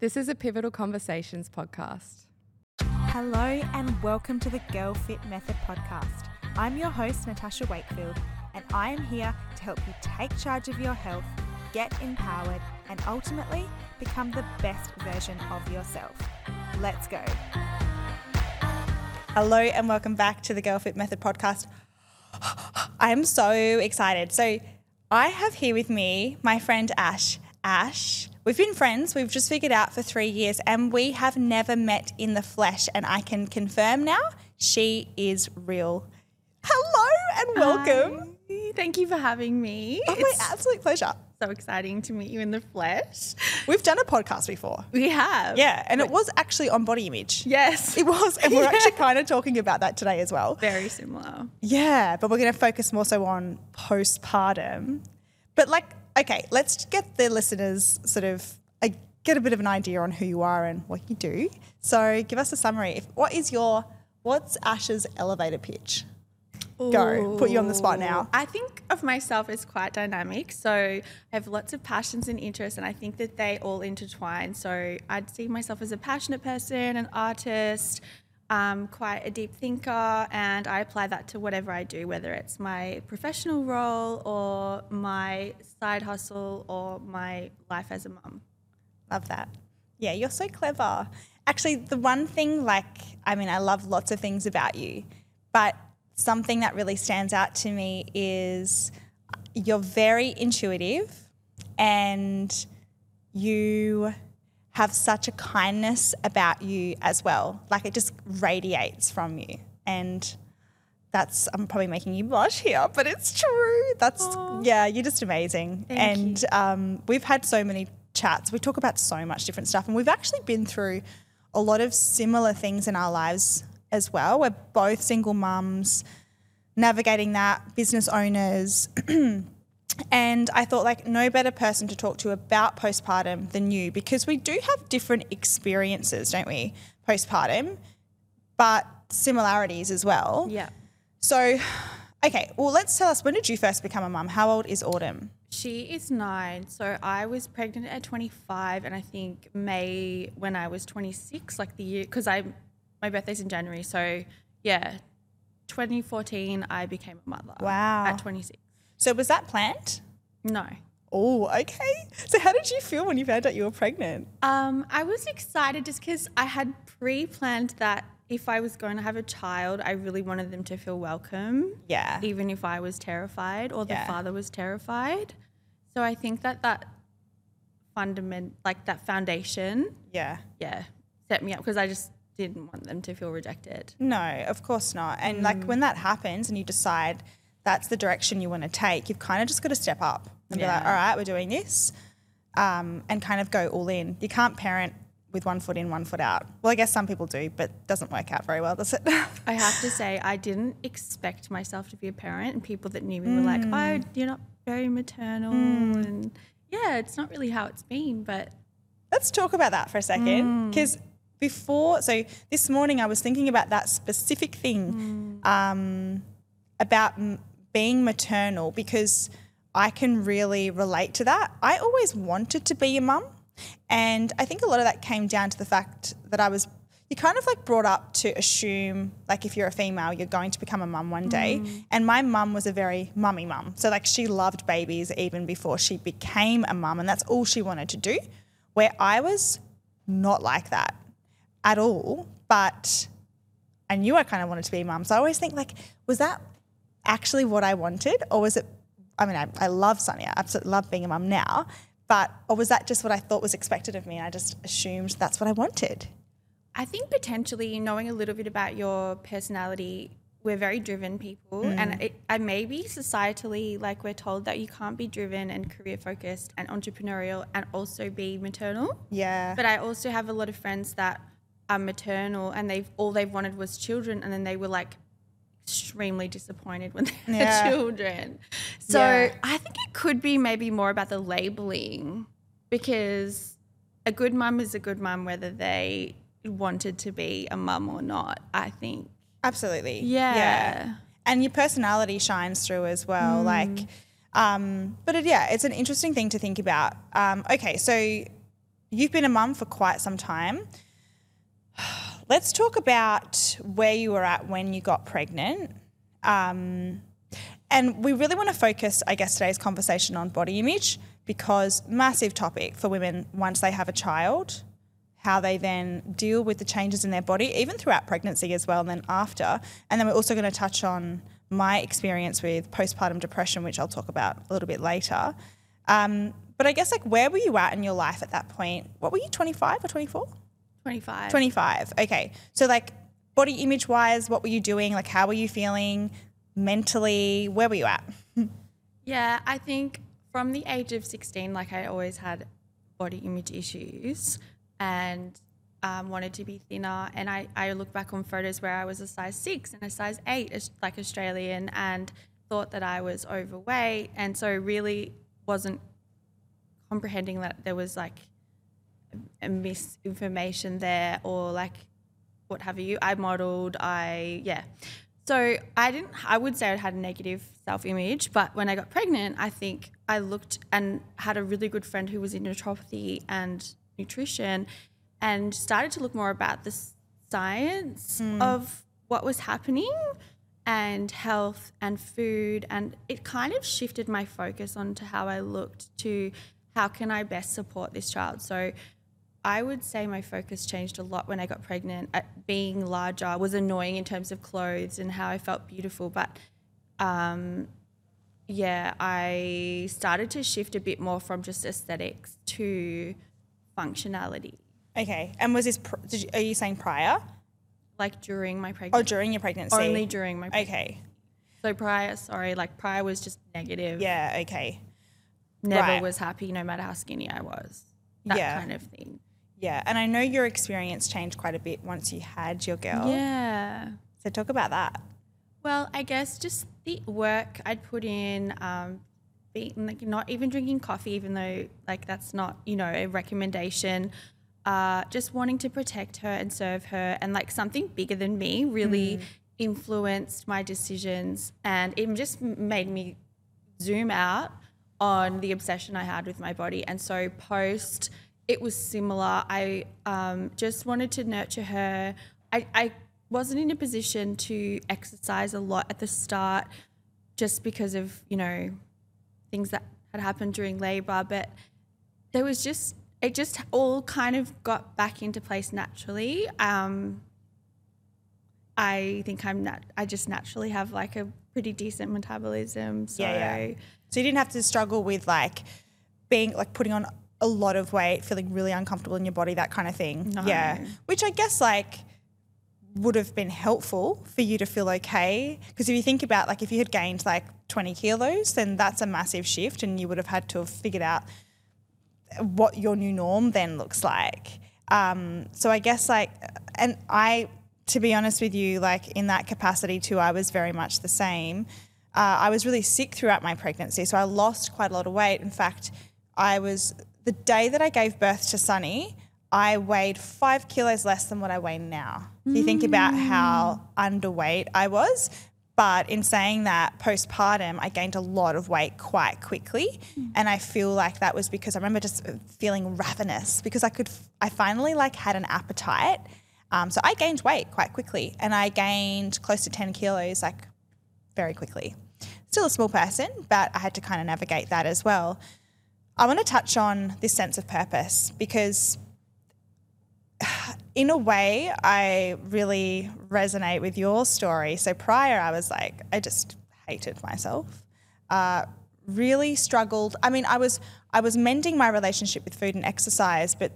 This is a Pivotal Conversations podcast. Hello and welcome to the Girl Fit Method podcast. I'm your host, Natasha Wakefield, and I am here to help you take charge of your health, get empowered, and ultimately become the best version of yourself. Let's go. Hello and welcome back to the Girl Fit Method podcast. I am so excited. So, I have here with me my friend Ash. Ash, we've been friends, we've just figured out for three years, and we have never met in the flesh. And I can confirm now she is real. Hello and welcome. Hi. Thank you for having me. Oh, my absolute pleasure. so exciting to meet you in the flesh. We've done a podcast before. We have. Yeah, and it was actually on body image. Yes. It was, and we're actually kind of talking about that today as well. Very similar. Yeah, but we're going to focus more so on postpartum. But like, okay, let's get the listeners sort of uh, get a bit of an idea on who you are and what you do. So, give us a summary. If, what is your what's Ash's elevator pitch? Go. Put you on the spot now. I think of myself as quite dynamic. So I have lots of passions and interests, and I think that they all intertwine. So I'd see myself as a passionate person, an artist, um, quite a deep thinker, and I apply that to whatever I do, whether it's my professional role or my side hustle or my life as a mum. Love that. Yeah, you're so clever. Actually, the one thing, like, I mean, I love lots of things about you, but something that really stands out to me is you're very intuitive and you have such a kindness about you as well. Like, it just radiates from you. And that's, I'm probably making you blush here, but it's true. That's, yeah, you're just amazing. Thank and um, we've had so many chats. We talk about so much different stuff, and we've actually been through a lot of similar things in our lives as well. We're both single mums, navigating that, business owners. and I thought, like, no better person to talk to about postpartum than you because we do have different experiences, don't we, postpartum, but similarities as well. Yeah. So, okay, well, let's tell us when did you first become a mum? How old is Autumn? She is nine. So I was pregnant at 25, and I think May when I was 26, like the year, because I, my birthday's in January. So yeah, 2014, I became a mother. Wow. At 26. So, was that planned? No. Oh, okay. So, how did you feel when you found out you were pregnant? Um, I was excited just because I had pre planned that if I was going to have a child, I really wanted them to feel welcome. Yeah. Even if I was terrified or the Yeah. father was terrified. So I think that that fundament, like that foundation, Yeah. yeah, set me up because I just didn't want them to feel rejected. No, of course not. And like when that happens and you decide that's the direction you want to take, you've kind of just got to step up and be like, all right, we're doing this, um, and kind of go all in. You can't parent with one foot in, one foot out. Well, I guess some people do, but it doesn't work out very well, does it? I have to say, I didn't expect myself to be a parent, and people that knew me were like, "Oh, you're not very maternal," and yeah, it's not really how it's been. But Let's talk about that for a second. Because before, so this morning I was thinking about that specific thing um, about being maternal because I can really relate to that. I always wanted to be a mum. And I think a lot of that came down to the fact that I was, you kind of like brought up to assume, like, if you're a female, you're going to become a mum one day. Mm. And my mum was a very mummy mum. So, like, she loved babies even before she became a mum. And that's all she wanted to do. Where I was not like that at all. But I knew I kind of wanted to be a mum. So I always think, like, was that actually what I wanted? Or was it, I mean, I, I love Sonia, I absolutely love being a mum now. But, or was that just what I thought was expected of me? And I just assumed that's what I wanted. I think potentially knowing a little bit about your personality, we're very driven people, mm. and it, and maybe societally, like we're told that you can't be driven and career focused and entrepreneurial and also be maternal. Yeah. But I also have a lot of friends that are maternal and they've all they've wanted was children, and then they were like extremely disappointed when they had Yeah. children. So Yeah. I think it could be maybe more about the labeling because a good mum is a good mum whether they wanted to be a mum or not. I think. Absolutely. Yeah. Yeah. And your personality shines through as well. Like, um, but it, yeah, it's an interesting thing to think about. Um, okay, so you've been a mum for quite some time. Let's talk about where you were at when you got pregnant. Um, and we really want to focus, I guess, today's conversation on body image because massive topic for women once they have a child, how they then deal with the changes in their body, even throughout pregnancy as well, and then after. And then we're also going to touch on my experience with postpartum depression, which I'll talk about a little bit later. Um, but I guess like where were you at in your life at that point? What were you, 25 or 24? 25. 25. Okay. So like body image wise, what were you doing? Like how were you feeling mentally? Where were you at? Yeah, I think from the age of 16, like I always had body image issues and um, wanted to be thinner. And I, I look back on photos where I was a size six and a size eight, like Australian, and thought that I was overweight. And so really wasn't comprehending that there was like misinformation there or like what have you. I modeled, I, yeah. So I didn't, I would say I had a negative self image, but when I got pregnant, I think I looked and had a really good friend who was in naturopathy and nutrition and started to look more about the science hmm. of what was happening and health and food and it kind of shifted my focus onto how I looked to how can I best support this child. So I would say my focus changed a lot when I got pregnant. At being larger was annoying in terms of clothes and how I felt beautiful, but um, yeah, I started to shift a bit more from just aesthetics to functionality. Okay. And was this, pr- did you, are you saying prior Like during my pregnancy? Oh, during your pregnancy? only during my pregnancy. Okay. So prior, sorry, like prior was just negative. Yeah. Okay. Never right. was happy, no matter how skinny I was. That Yeah. kind of thing. Yeah. And I know your experience changed quite a bit once you had your girl. Yeah. So talk about that. Well, I guess just the work I'd put in, um, being, like not even drinking coffee, even though like that's not you know a recommendation. Uh, just wanting to protect her and serve her, and like something bigger than me really influenced my decisions, and it just made me zoom out on the obsession I had with my body. And so post, it was similar. I um, just wanted to nurture her. I, I wasn't in a position to exercise a lot at the start just because of, you know, things that had happened during labor. But there was just, it just all kind of got back into place naturally. Um, I think I'm nat- I just naturally have like a pretty decent metabolism. So Yeah, yeah. So you didn't have to struggle with like being like putting on a lot of weight, feeling really uncomfortable in your body, that kind of thing. No. Yeah. Which I guess like would have been helpful for you to feel okay. Because if you think about like if you had gained like 20 kilos, then that's a massive shift and you would have had to have figured out what your new norm then looks like. Um, so I guess like, and I, to be honest with you, like in that capacity too, I was very much the same. Uh, I was really sick throughout my pregnancy, so I lost quite a lot of weight. In fact, I was the day that I gave birth to Sunny, I weighed five kilos less than what I weigh now. If you think about how underweight I was, but in saying that, postpartum, I gained a lot of weight quite quickly. And I feel like that was because I remember just feeling ravenous because I could, I finally like had an appetite. Um, so I gained weight quite quickly and I gained close to 10 kilos like very quickly. Still a small person, but I had to kind of navigate that as well. I want to touch on this sense of purpose because in a way, I really resonate with your story. So prior, I was like, I just hated myself. Uh, really struggled. I mean, I was I was mending my relationship with food and exercise, but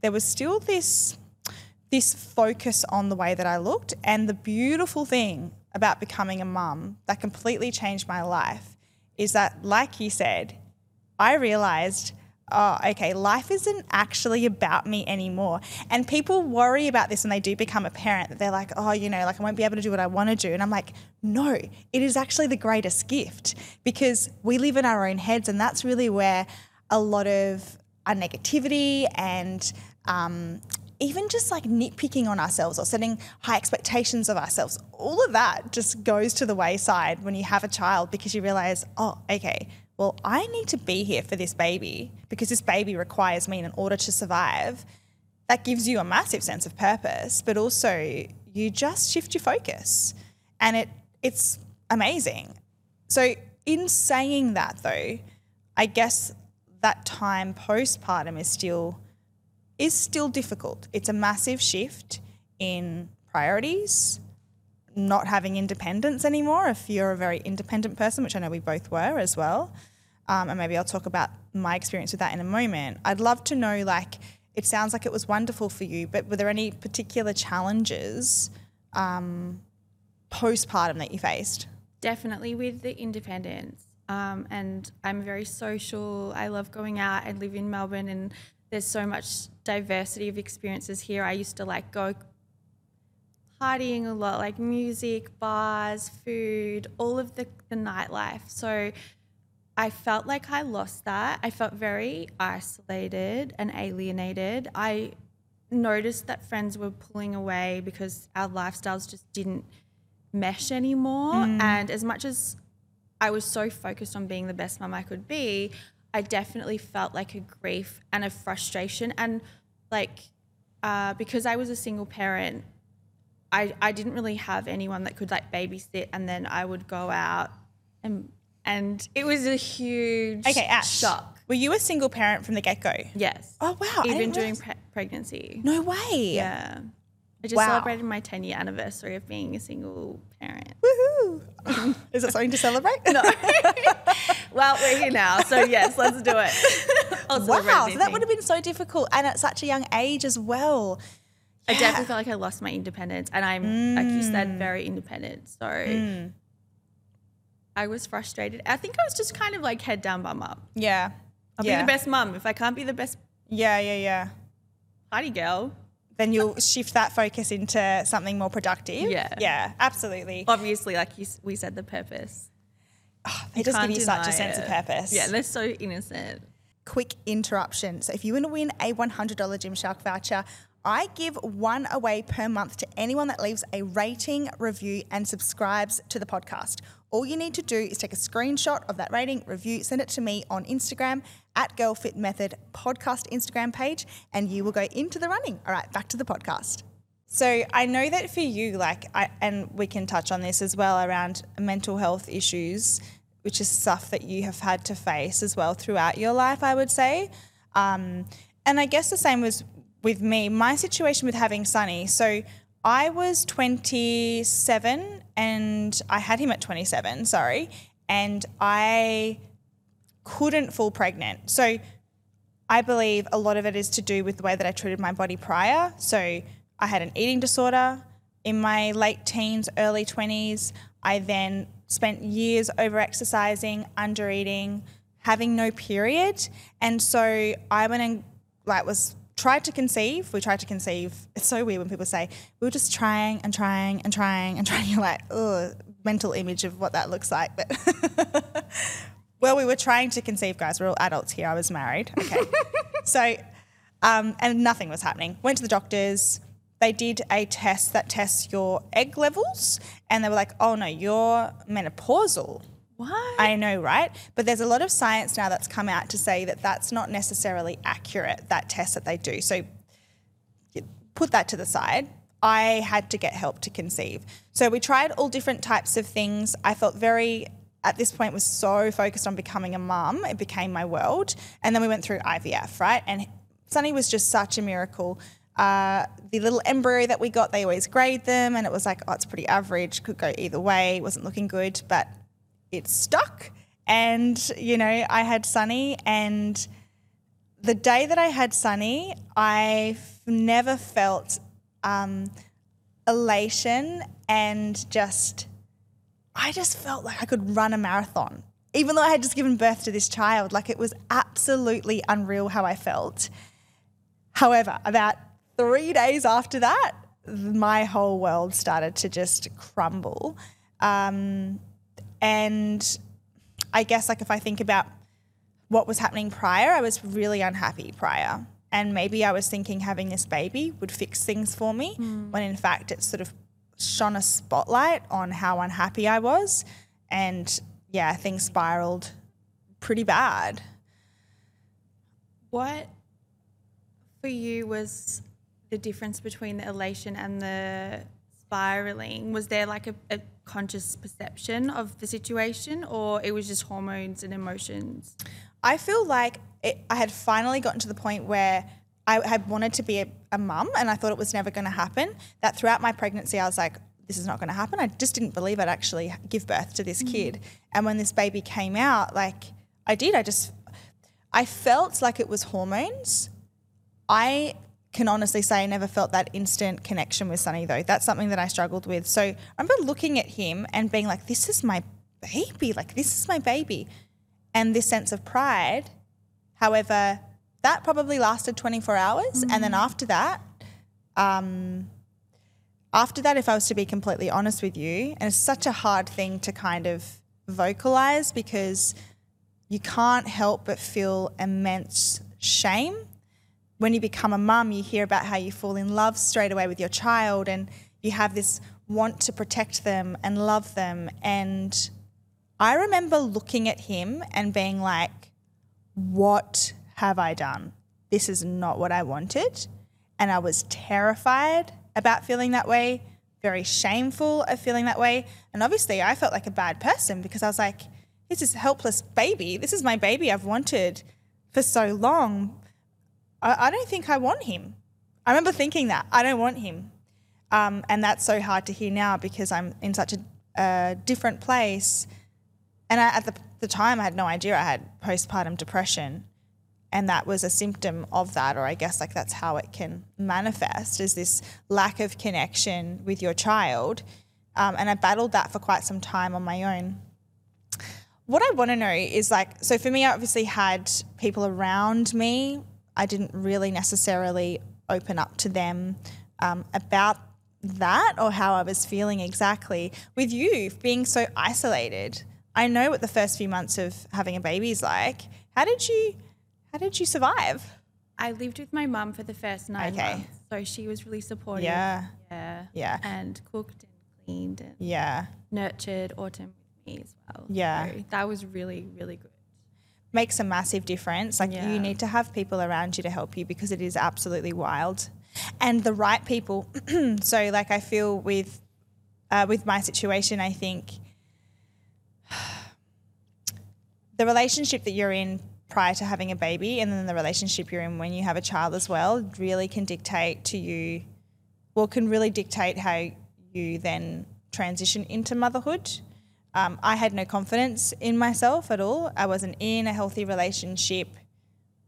there was still this this focus on the way that I looked. And the beautiful thing about becoming a mum that completely changed my life is that, like you said, I realized, oh, okay, life isn't actually about me anymore. And people worry about this when they do become a parent, that they're like, oh, you know, like I won't be able to do what I want to do. And I'm like, no, it is actually the greatest gift because we live in our own heads. And that's really where a lot of our negativity and um, even just like nitpicking on ourselves or setting high expectations of ourselves, all of that just goes to the wayside when you have a child because you realize, oh, okay, well, I need to be here for this baby because this baby requires me in order to survive, that gives you a massive sense of purpose, but also you just shift your focus. And it it's amazing. So in saying that though, I guess that time postpartum is still is still difficult. It's a massive shift in priorities, not having independence anymore if you're a very independent person, which I know we both were as well. Um, and maybe I'll talk about my experience with that in a moment. I'd love to know, like, it sounds like it was wonderful for you, but were there any particular challenges um, postpartum that you faced? Definitely with the independence. Um, and I'm very social. I love going out. I live in Melbourne and there's so much diversity of experiences here. I used to like go partying a lot, like music, bars, food, all of the, the nightlife. So I felt like I lost that. I felt very isolated and alienated. I noticed that friends were pulling away because our lifestyles just didn't mesh anymore. Mm. And as much as I was so focused on being the best mum I could be, I definitely felt like a grief and a frustration. And like, uh, because I was a single parent, I, I didn't really have anyone that could like babysit and then I would go out and and it was a huge Okay, Ash. shock. Were you a single parent from the get go? Yes. Oh wow! Even during pre- pregnancy. no way. Yeah. I just Wow. celebrated my 10 year anniversary of being a single parent. Woohoo! Is it something to celebrate? No. well, we're here now, so yes, let's do it. Wow, so that would have been so difficult, and at such a young age as well. I Yeah. definitely felt like I lost my independence, and I'm, like you Mm. said, very independent. So I was frustrated. I think I was just kind of like head down, bum up. Yeah. I'll yeah. be the best mum. If I can't be the best Yeah, yeah, yeah. party girl, Then you'll shift that focus into something more productive. Yeah. Yeah, absolutely. obviously, like you, we said, the purpose. They just give you such a sense of purpose. Yeah, they're so innocent. quick interruption. So if you want to win a $100 Gymshark voucher, I give one away per month to anyone that leaves a rating, review, and subscribes to the podcast. All you need to do is take a screenshot of that rating, review, send it to me on Instagram at Girlfit Method podcast Instagram page, and you will go into the running. All right, back to the podcast. So I know that for you, like, I, and we can touch on this as well around mental health issues, which is stuff that you have had to face as well throughout your life, I would say. Um, and I guess the same was with me. My situation with having Sonny. So I was 27 and I had him at 27, sorry, and I couldn't fall pregnant. So I believe a lot of it is to do with the way that I treated my body prior. So I had an eating disorder in my late teens, early 20s. I then spent years over exercising, under eating, having no period. And so I went and like was tried to conceive. We tried to conceive. It's so weird when people say we were just trying and trying and trying and trying. You're like, oh, mental image of what that looks like. But well, we were trying to conceive, guys. We're all adults here. I was married. Okay. so, um, and nothing was happening. Went to the doctors. They did a test that tests your egg levels, and they were like, "Oh no, you're menopausal." I know, right? But there's a lot of science now that's come out to say that that's not necessarily accurate. That test that they do. So put that to the side. I had to get help to conceive. So we tried all different types of things. I felt very at this point was so focused on becoming a mum. It became my world. And then we went through IVF, right? And Sunny was just such a miracle. Uh, the little embryo that we got, they always grade them, and it was like, oh, it's pretty average, could go either way, wasn't looking good, but it stuck. And, you know, I had Sunny, and the day that I had Sunny, I've never felt um, elation and just, I just felt like I could run a marathon. Even though I had just given birth to this child, like it was absolutely unreal how I felt. However, about three days after that, my whole world started to just crumble. Um, and I guess, like, if I think about what was happening prior, I was really unhappy prior. And maybe I was thinking having this baby would fix things for me, hmm. when in fact it sort of shone a spotlight on how unhappy I was. And yeah, things spiraled pretty bad. What for you was the difference between the elation and the spiraling? Was there like a, a conscious perception of the situation, or it was just hormones and emotions? I feel like it, I had finally gotten to the point where I had wanted to be a, a mum and I thought it was never going to happen. That throughout my pregnancy, I was like, this is not going to happen. I just didn't believe I'd actually give birth to this mm-hmm. kid. And when this baby came out, like I did, I just, I felt like it was hormones. I can honestly say I never felt that instant connection with Sonny though. That's something that I struggled with. So I remember looking at him and being like, this is my baby. Like, this is my baby. And this sense of pride. However, that probably lasted 24 hours. And then after that, um, after that, if I was to be completely honest with you, and it's such a hard thing to kind of vocalize because you can't help but feel immense shame. When you become a mum, you hear about how you fall in love straight away with your child and you have this want to protect them and love them. And I remember looking at him and being like, what have I done? This is not what I wanted. And I was terrified about feeling that way, very shameful of feeling that way. And obviously, I felt like a bad person because I was like, this is a helpless baby. This is my baby I've wanted for so long. I, I don't think I want him. I remember thinking that. I don't want him. Um, and that's so hard to hear now because I'm in such a, a different place. And I, at the, the time, I had no idea I had postpartum depression and that was a symptom of that or i guess like that's how it can manifest is this lack of connection with your child um, and i battled that for quite some time on my own what i want to know is like so for me i obviously had people around me i didn't really necessarily open up to them um, about that or how i was feeling exactly with you being so isolated i know what the first few months of having a baby is like how did you how did you survive? I lived with my mum for the first nine Okay. months, so she was really supportive. Yeah. yeah, Yeah. and cooked and cleaned and Yeah. nurtured Autumn with me as well. Yeah. so that was really really good. Makes a massive difference. Like Yeah. you need to have people around you to help you because it is absolutely wild. And the right people. so like I feel with uh, with my situation, I think the relationship that you're in prior to having a baby and then the relationship you're in when you have a child as well really can dictate to you well can really dictate how you then transition into motherhood um, i had no confidence in myself at all. I wasn't in a healthy relationship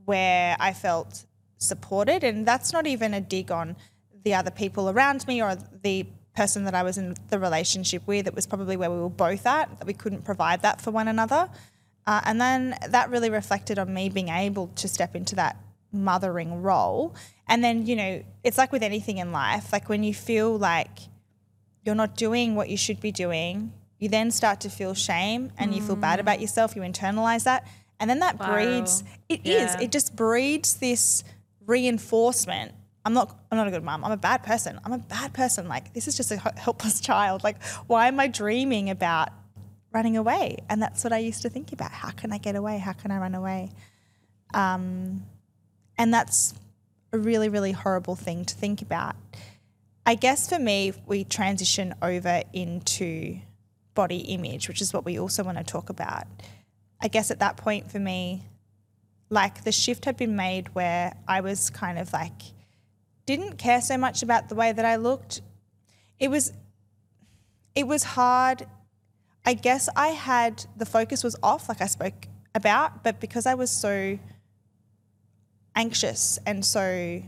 where i felt supported and that's not even a dig on the other people around me or the person that i was in the relationship with. It was probably where we were both at that we couldn't provide that for one another. Uh, and then that really reflected on me being able to step into that mothering role. And then, you know, it's like with anything in life, like when you feel like you're not doing what you should be doing, you then start to feel shame and you feel bad about yourself, you internalize that. And then that breeds, it is, Yeah. it just breeds this reinforcement. I'm not, I'm not a good mom. I'm a bad person. I'm a bad person. Like, this is just a helpless child. Like, why am I dreaming about running away. And that's what I used to think about. How can I get away? How can I run away? Um, and that's a really, really horrible thing to think about. I guess for me, we transition over into body image, which is what we also want to talk about. I guess at that point for me, like the shift had been made where I was kind of like, didn't care so much about the way that I looked. It was, it was hard I guess I had the focus was off, like I spoke about, but because I was so anxious and so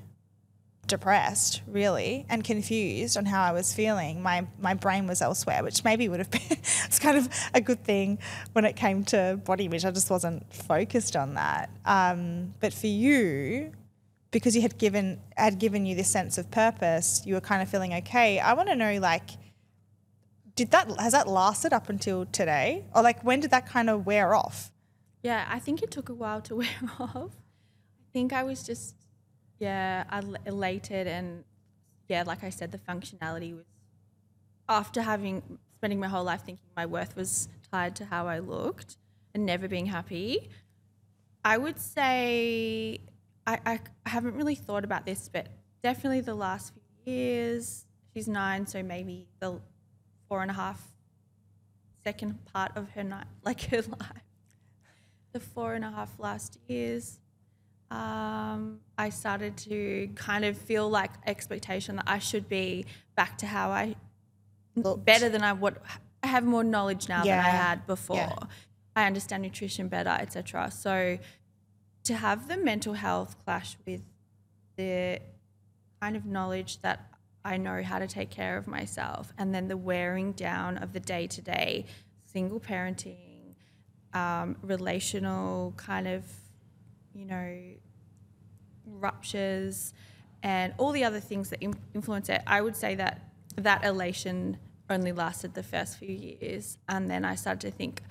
depressed, really, and confused on how I was feeling, my my brain was elsewhere, which maybe would have been it's kind of a good thing when it came to body image. I just wasn't focused on that. Um, but for you, because you had given had given you this sense of purpose, you were kind of feeling okay. I want to know like did that has that lasted up until today or like when did that kind of wear off Yeah, I think it took a while to wear off. I think I was just, yeah, el- elated and, yeah, like I said, the functionality was after having spending my whole life thinking my worth was tied to how I looked. and never being happy. I would say I, I haven't really thought about this, but definitely the last few years. She's nine, so maybe the four and a half second part of her night, like her life. The four and a half last years, um, I started to kind of feel like expectation that I should be back to how I Looked. better than I would. I have more knowledge now than I had before. Yeah. I understand nutrition better, etc. So to have the mental health clash with the kind of knowledge that I know how to take care of myself, and then the wearing down of the day to day single parenting, um, relational kind of, you know, ruptures, and all the other things that influence it. I would say that that elation only lasted the first few years, and then I started to think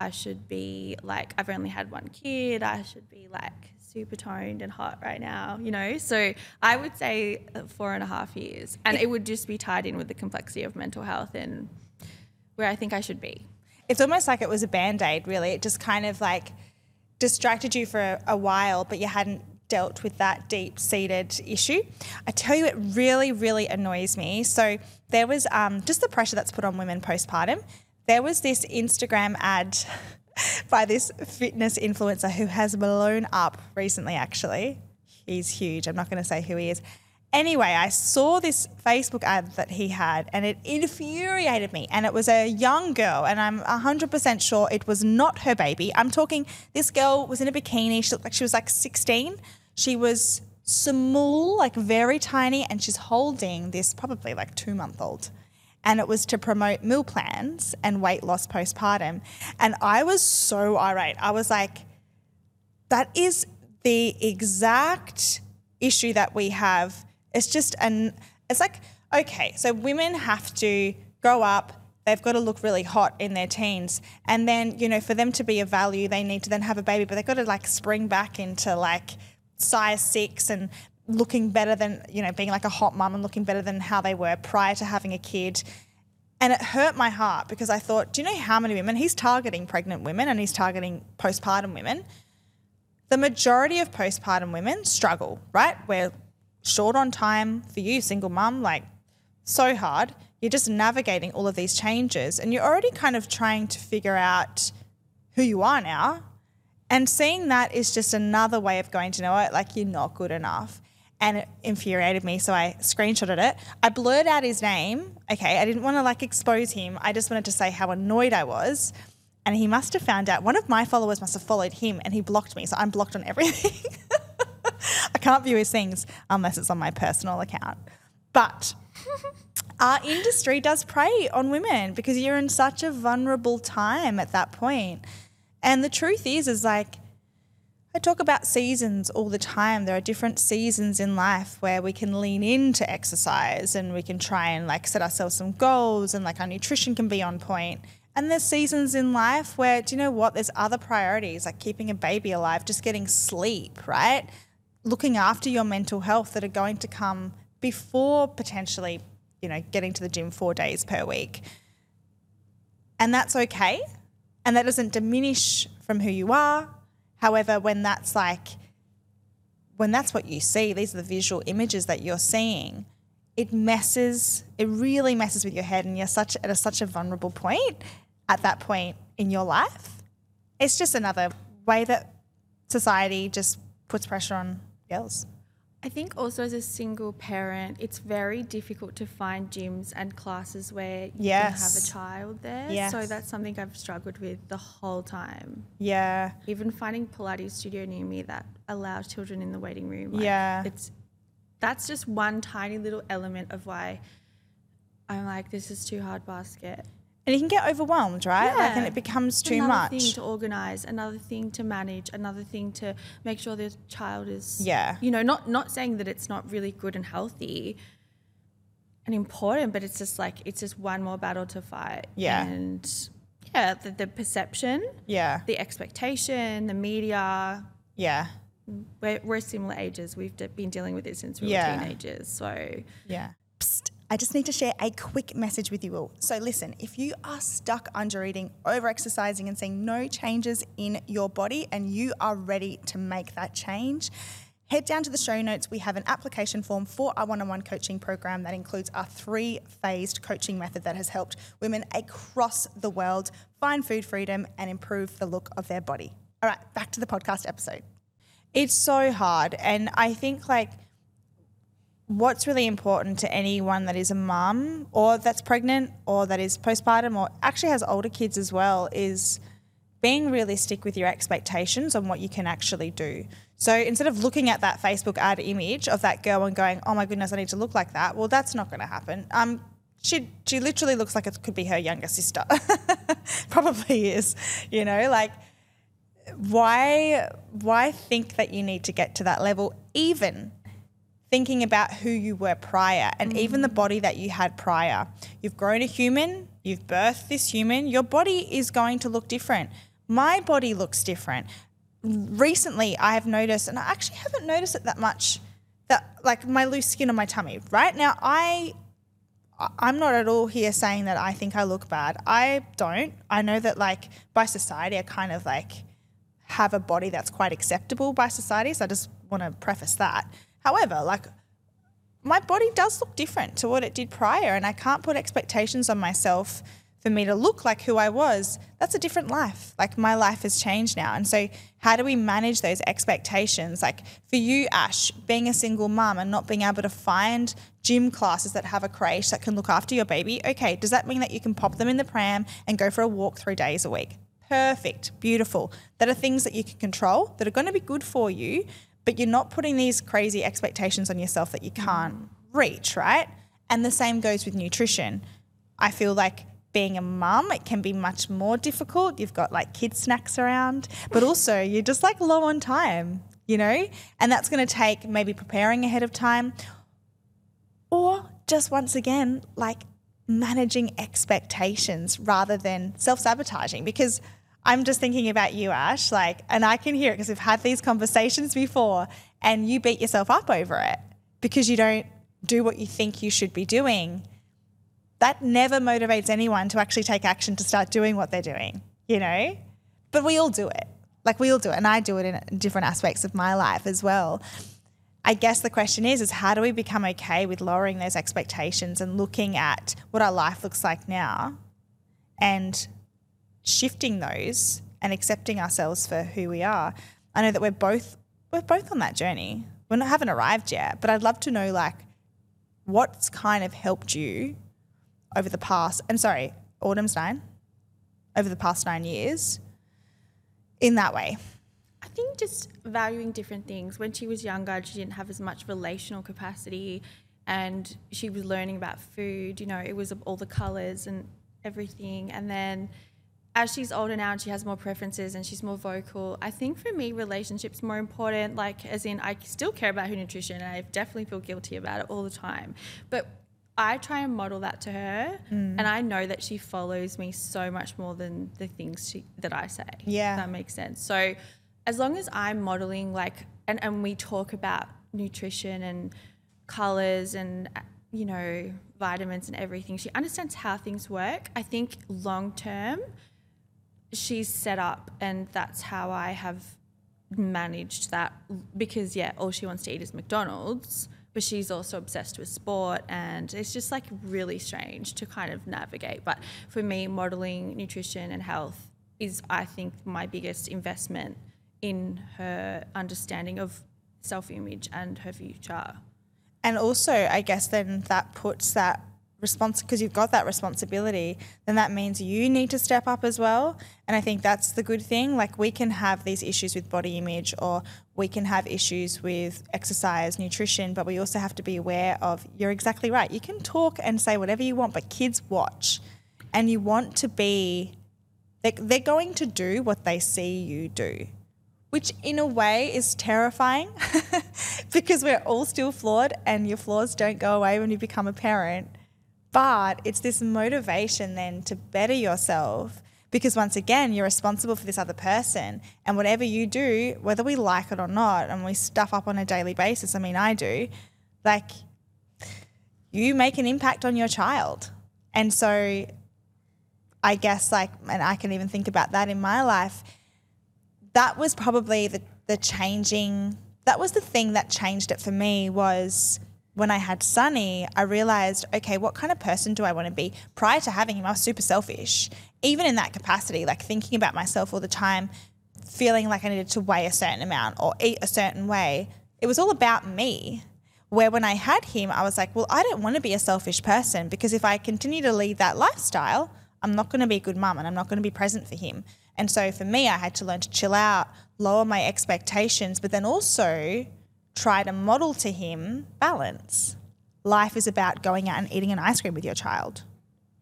I should be like I've only had one kid. I should be like super toned and hot right now, you know. So I would say uh, four and a half years, and it would just be tied in with the complexity of mental health and where I think I should be. It's almost like it was a band aid, really. It just kind of like distracted you for a, a while, but you hadn't dealt with that deep seated issue. I tell you, it really, really annoys me. So there was um, just the pressure that's put on women postpartum. There was this Instagram ad by this fitness influencer who has blown up recently, actually. He's huge. I'm not going to say who he is. Anyway, I saw this Facebook ad that he had and it infuriated me. And it was a young girl, and I'm 100% sure it was not her baby. I'm talking, this girl was in a bikini. She looked like she was like 16. She was small, like very tiny, and she's holding this probably like two month old. And it was to promote meal plans and weight loss postpartum. And I was so irate. I was like, that is the exact issue that we have. It's just an, it's like, okay, so women have to grow up, they've got to look really hot in their teens. And then, you know, for them to be of value, they need to then have a baby, but they've got to like spring back into like size six and looking better than, you know, being like a hot mum and looking better than how they were prior to having a kid. And it hurt my heart because I thought, do you know how many women he's targeting pregnant women and he's targeting postpartum women? The majority of postpartum women struggle, right? We're short on time for you, single mum, like so hard. You're just navigating all of these changes and you're already kind of trying to figure out who you are now. And seeing that is just another way of going to know it, like you're not good enough. And it infuriated me, so I screenshotted it. I blurred out his name. Okay, I didn't want to like expose him. I just wanted to say how annoyed I was. And he must have found out. One of my followers must have followed him, and he blocked me. So I'm blocked on everything. I can't view his things unless it's on my personal account. But our industry does prey on women because you're in such a vulnerable time at that point. And the truth is, is like, I talk about seasons all the time. There are different seasons in life where we can lean into exercise and we can try and like set ourselves some goals and like our nutrition can be on point. And there's seasons in life where, do you know what? There's other priorities like keeping a baby alive, just getting sleep, right? Looking after your mental health that are going to come before potentially, you know, getting to the gym four days per week. And that's okay. And that doesn't diminish from who you are. However, when that's like, when that's what you see, these are the visual images that you're seeing, it messes, it really messes with your head, and you're such at a, such a vulnerable point at that point in your life. It's just another way that society just puts pressure on girls. I think also as a single parent, it's very difficult to find gyms and classes where you can have a child there. So that's something I've struggled with the whole time. Yeah. Even finding Pilates studio near me that allows children in the waiting room. like, Yeah. It's that's just one tiny little element of why I'm like, this is too hard basket. And you can get overwhelmed, right? Like, and it becomes too another much. thing to organize, another thing to manage, another thing to make sure the child is Yeah. You know, not not saying that it's not really good and healthy and important, but it's just like it's just one more battle to fight. Yeah. And yeah, the, the perception, yeah. the expectation, the media. Yeah. We're, we're similar ages. We've been dealing with it since we Yeah. were teenagers. So Yeah. Psst, I just need to share a quick message with you all. So, listen, if you are stuck under eating, over exercising, and seeing no changes in your body, and you are ready to make that change, head down to the show notes. We have an application form for our one on one coaching program that includes our three phased coaching method that has helped women across the world find food freedom and improve the look of their body. All right, back to the podcast episode. It's so hard. And I think, like, what's really important to anyone that is a mum or that's pregnant or that is postpartum or actually has older kids as well is being realistic with your expectations on what you can actually do. So instead of looking at that Facebook ad image of that girl and going, "Oh my goodness, I need to look like that," well, that's not going to happen. Um, she she literally looks like it could be her younger sister. Probably is, you know, like why why think that you need to get to that level even thinking about who you were prior and mm. even the body that you had prior. You've grown a human, you've birthed this human, your body is going to look different. My body looks different. Recently, I have noticed, and I actually haven't noticed it that much, that like my loose skin on my tummy. Right now, I I'm not at all here saying that I think I look bad. I don't. I know that like by society, I kind of like have a body that's quite acceptable by society. So I just want to preface that. However, like my body does look different to what it did prior, and I can't put expectations on myself for me to look like who I was. That's a different life. Like my life has changed now. And so, how do we manage those expectations? Like for you, Ash, being a single mum and not being able to find gym classes that have a creche that can look after your baby, okay, does that mean that you can pop them in the pram and go for a walk three days a week? Perfect, beautiful. That are things that you can control, that are going to be good for you, but you're not putting these crazy expectations on yourself that you can't mm. reach, right? And the same goes with nutrition. I feel like being a mum, it can be much more difficult. You've got like kid snacks around, but also you're just like low on time, you know? And that's going to take maybe preparing ahead of time or just once again, like managing expectations rather than self sabotaging because I'm just thinking about you, Ash, like, and I can hear it because we've had these conversations before and you beat yourself up over it because you don't do what you think you should be doing. That never motivates anyone to actually take action to start doing what they're doing, you know? But we all do it. Like we all do it. And I do it in different aspects of my life as well. I guess the question is, is how do we become okay with lowering those expectations and looking at what our life looks like now and shifting those and accepting ourselves for who we are. I know that we're both we're both on that journey. We haven't arrived yet, but I'd love to know like what's kind of helped you over the past I'm sorry, Autumn's nine, over the past nine years in that way. I think just valuing different things. When she was younger, she didn't have as much relational capacity and she was learning about food, you know, it was all the colors and everything. And then as she's older now and she has more preferences and she's more vocal, I think for me, relationships more important. Like, as in, I still care about her nutrition and I definitely feel guilty about it all the time. But I try and model that to her, mm. and I know that she follows me so much more than the things she, that I say. Yeah, that makes sense. So, as long as I'm modeling, like, and, and we talk about nutrition and colors and you know vitamins and everything, she understands how things work. I think long term she's set up, and that's how I have managed that. Because yeah, all she wants to eat is McDonald's, but she's also obsessed with sport, and it's just like really strange to kind of navigate. But for me, modeling nutrition and health is, I think, my biggest investment in her understanding of self image and her future. And also, I guess then that puts that response because you've got that responsibility, then that means you need to step up as well. And I think that's the good thing. Like we can have these issues with body image or we can have issues with exercise, nutrition, but we also have to be aware of you're exactly right. You can talk and say whatever you want, but kids watch and you want to be they're going to do what they see you do which in a way is terrifying because we're all still flawed and your flaws don't go away when you become a parent. But it's this motivation then to better yourself because once again, you're responsible for this other person. And whatever you do, whether we like it or not, and we stuff up on a daily basis, I mean, I do, like, you make an impact on your child. And so I guess like and I can even think about that in my life. That was probably the the changing that was the thing that changed it for me was when I had Sunny, I realized, okay, what kind of person do I want to be? Prior to having him, I was super selfish. Even in that capacity, like thinking about myself all the time, feeling like I needed to weigh a certain amount or eat a certain way. It was all about me. Where when I had him, I was like, well, I don't want to be a selfish person because if I continue to lead that lifestyle, I'm not going to be a good mum and I'm not going to be present for him. And so for me, I had to learn to chill out, lower my expectations, but then also try to model to him balance. Life is about going out and eating an ice cream with your child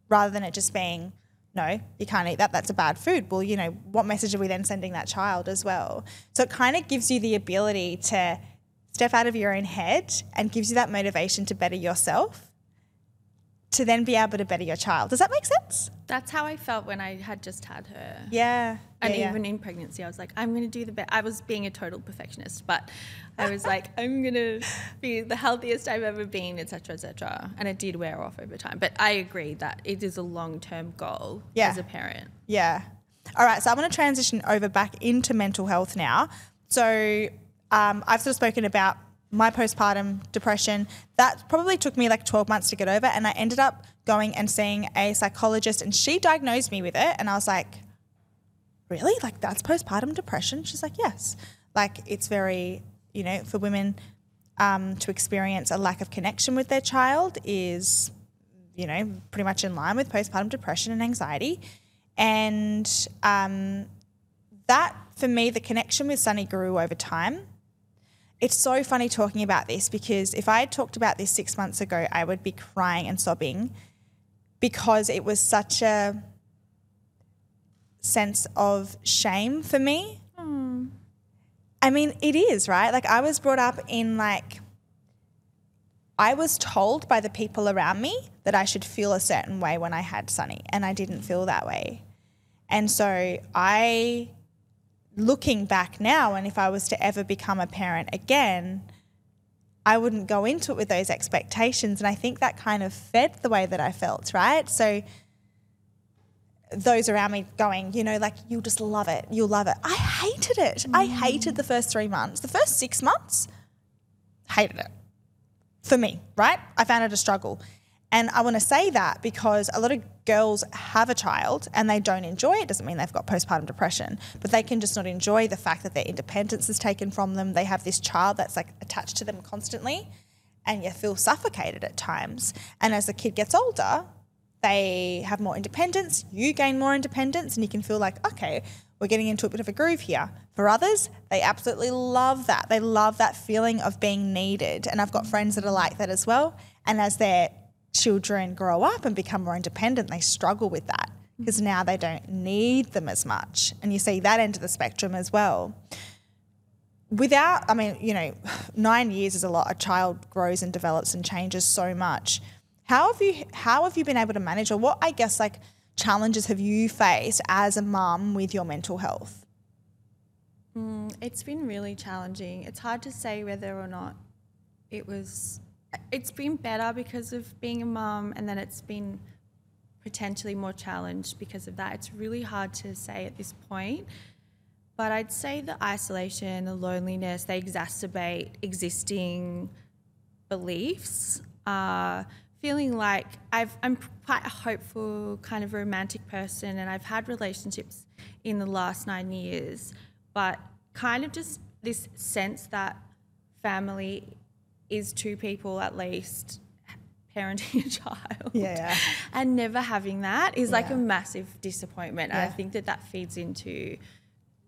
rather than it just being, no, you can't eat that. That's a bad food. Well, you know, what message are we then sending that child as well? So it kind of gives you the ability to step out of your own head and gives you that motivation to better yourself to then be able to better your child. Does that make sense? That's how I felt when I had just had her. Yeah. And yeah, even in pregnancy, I was like, I'm going to do the best. I was being a total perfectionist, but I was like, I'm going to be the healthiest I've ever been, etc., etc. And it did wear off over time. But I agree that it is a long term goal Yeah. as a parent. Yeah. All right. So I'm going to transition over back into mental health now. So um, I've sort of spoken about my postpartum depression. That probably took me like 12 months to get over. And I ended up going and seeing a psychologist, and she diagnosed me with it. And I was like, really? Like, that's postpartum depression? She's like, yes. Like, it's very, you know, for women um, to experience a lack of connection with their child is, you know, pretty much in line with postpartum depression and anxiety. And um, that, for me, the connection with Sunny grew over time. It's so funny talking about this because if I had talked about this six months ago, I would be crying and sobbing because it was such a sense of shame for me. Hmm. I mean, it is, right? Like, I was brought up in like, I was told by the people around me that I should feel a certain way when I had Sunny, and I didn't feel that way. And so I, looking back now, and if I was to ever become a parent again, I wouldn't go into it with those expectations. And I think that kind of fed the way that I felt, right? So those around me going, you know, like, you'll just love it. You'll love it. I hated it. I mm. hated the first three months. The first six months, hated it for me, right? I found it a struggle. And I want to say that because a lot of girls have a child and they don't enjoy it. Doesn't mean they've got postpartum depression, but they can just not enjoy the fact that their independence is taken from them. They have this child that's like attached to them constantly and you feel suffocated at times. And as the kid gets older, they have more independence, you gain more independence, and you can feel like, okay, we're getting into a bit of a groove here. For others, they absolutely love that. They love that feeling of being needed. And I've got friends that are like that as well. And as their children grow up and become more independent, they struggle with that mm. because now they don't need them as much. And you see that end of the spectrum as well. Without, I mean, you know, nine years is a lot. A child grows and develops and changes so much. How have you how have you been able to manage or what I guess like challenges have you faced as a mum with your mental health? Mm, it's been really challenging. It's hard to say whether or not it was. It's been better because of being a mum, and then it's been potentially more challenged because of that. It's really hard to say at this point. But I'd say the isolation, the loneliness, they exacerbate existing beliefs. Uh, feeling like I've, I'm quite a hopeful, kind of romantic person, and I've had relationships in the last nine years, but kind of just this sense that family is two people at least parenting a child. Yeah. And never having that is like a massive disappointment. And I think that that feeds into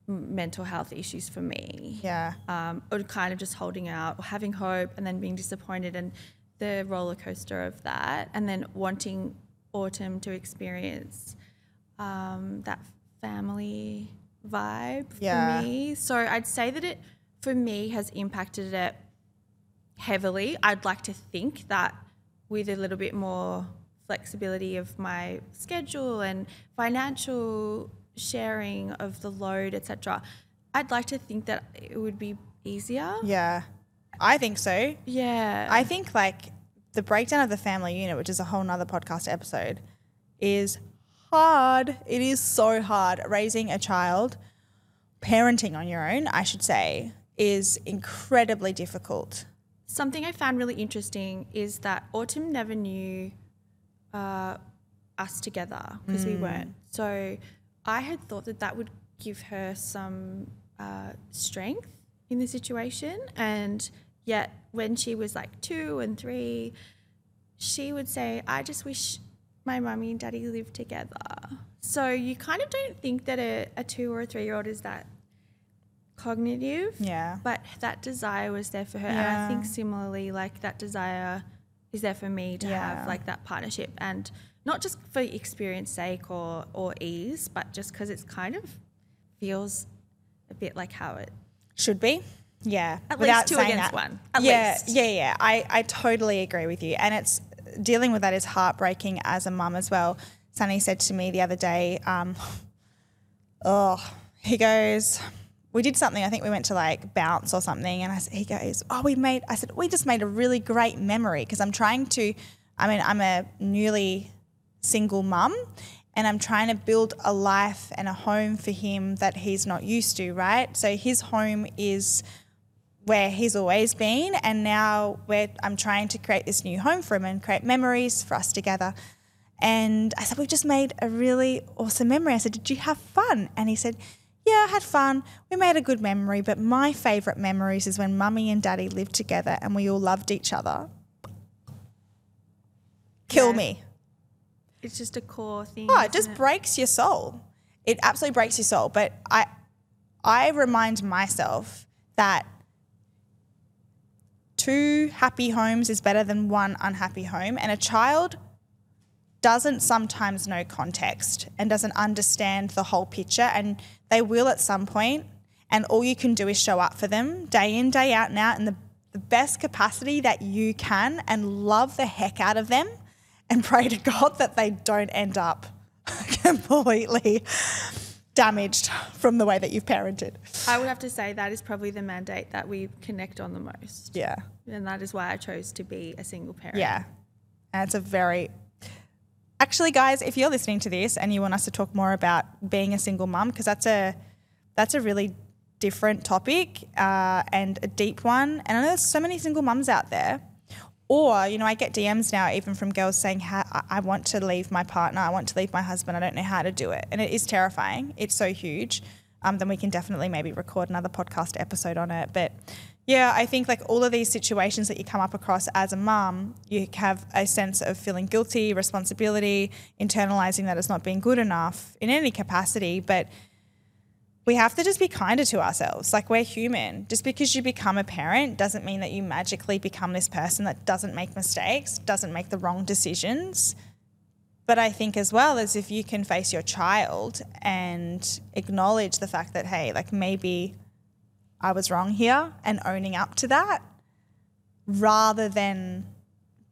mental health issues for me Yeah. um, or kind of just holding out or having hope and then being disappointed and the roller coaster of that and then wanting autumn to experience um, that family vibe Yeah. for me so i'd say that it for me has impacted it heavily i'd like to think that with a little bit more flexibility of my schedule and financial sharing of the load etc i'd like to think that it would be easier Yeah. I think so. yeah I think like the breakdown of the family unit, which is a whole nother podcast episode, is hard. It is so hard. Raising a child, parenting on your own, I should say, is incredibly difficult. Something I found really interesting is that Autumn never knew uh, us together because we weren't. So I had thought that that would give her some uh, strength in the situation. And yet, when she was like two and three, she would say, I just wish my mummy and daddy lived together. So you kind of don't think that a, a two or a three year old is that cognitive. Yeah. But that desire was there for her. And I think similarly, like that desire is there for me to Yeah. have like that partnership and not just for experience sake or, or ease, but just because it's kind of feels a bit like how it Should be. Yeah. At without least two saying against that. one. At yeah, least. yeah, yeah. I, I totally agree with you. And it's dealing with that is heartbreaking as a mum as well. Sunny said to me the other day, um, oh, he goes, we did something. I think we went to like bounce or something. And I, he goes, oh, we made, I said, we just made a really great memory because I'm trying to, I mean, I'm a newly single mum and I'm trying to build a life and a home for him that he's not used to, right? So his home is where he's always been and now we're, I'm trying to create this new home for him and create memories for us together. And I said, We've just made a really awesome memory. I said, Did you have fun? And he said, Yeah, I had fun. We made a good memory, but my favourite memories is when mummy and daddy lived together and we all loved each other. Kill Yeah. me. it's just a core thing. Oh, it just breaks your soul. It absolutely breaks your soul. But I, I remind myself that two happy homes is better than one unhappy home, and a child doesn't sometimes know context and doesn't understand the whole picture, and they will at some point. And all you can do is show up for them day in, day out, now in the, the best capacity that you can, and love the heck out of them, and pray to God that they don't end up completely damaged from the way that you've parented. I would have to say that is probably the mandate that we connect on the most. Yeah. And that is why I chose to be a single parent. Yeah. And it's a very actually guys, if you're listening to this and you want us to talk more about being a single mum, because that's a that's a really different topic uh, and a deep one. And I know there's so many single mums out there. Or, you know, I get DMs now even from girls saying, "Ha- I I want to leave my partner, I want to leave my husband, I don't know how to do it. And it is terrifying. It's so huge. Um, then we can definitely maybe record another podcast episode on it. But yeah, I think like all of these situations that you come up across as a mum, you have a sense of feeling guilty, responsibility, internalizing that it's not being good enough in any capacity. But we have to just be kinder to ourselves. Like we're human. Just because you become a parent doesn't mean that you magically become this person that doesn't make mistakes, doesn't make the wrong decisions. But I think as well as if you can face your child and acknowledge the fact that, hey, like maybe I was wrong here and owning up to that rather than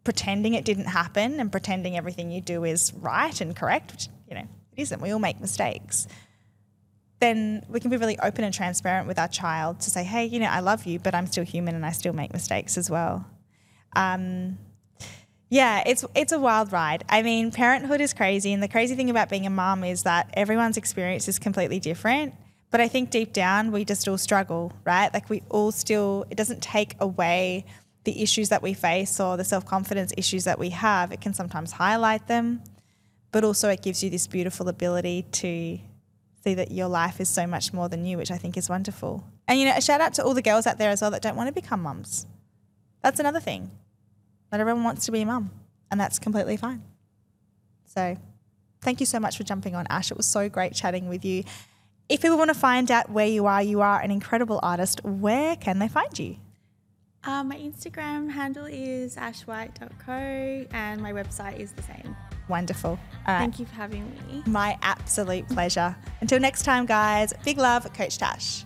pretending it didn't happen and pretending everything you do is right and correct, which, you know, it isn't. We all make mistakes then we can be really open and transparent with our child to say, hey, you know, I love you, but I'm still human and I still make mistakes as well. Um, yeah, it's it's a wild ride. I mean, parenthood is crazy, and the crazy thing about being a mom is that everyone's experience is completely different. But I think deep down we just all struggle, right? Like we all still. It doesn't take away the issues that we face or the self confidence issues that we have. It can sometimes highlight them, but also it gives you this beautiful ability to see that your life is so much more than you, which I think is wonderful. And you know, a shout out to all the girls out there as well that don't want to become mums. That's another thing. Not everyone wants to be a mum, and that's completely fine. So, thank you so much for jumping on, Ash. It was so great chatting with you. If people want to find out where you are, you are an incredible artist. Where can they find you? Um, my Instagram handle is ashwhite.co and my website is the same. Wonderful. Right. Thank you for having me. My absolute pleasure. Until next time, guys, big love, Coach Tash.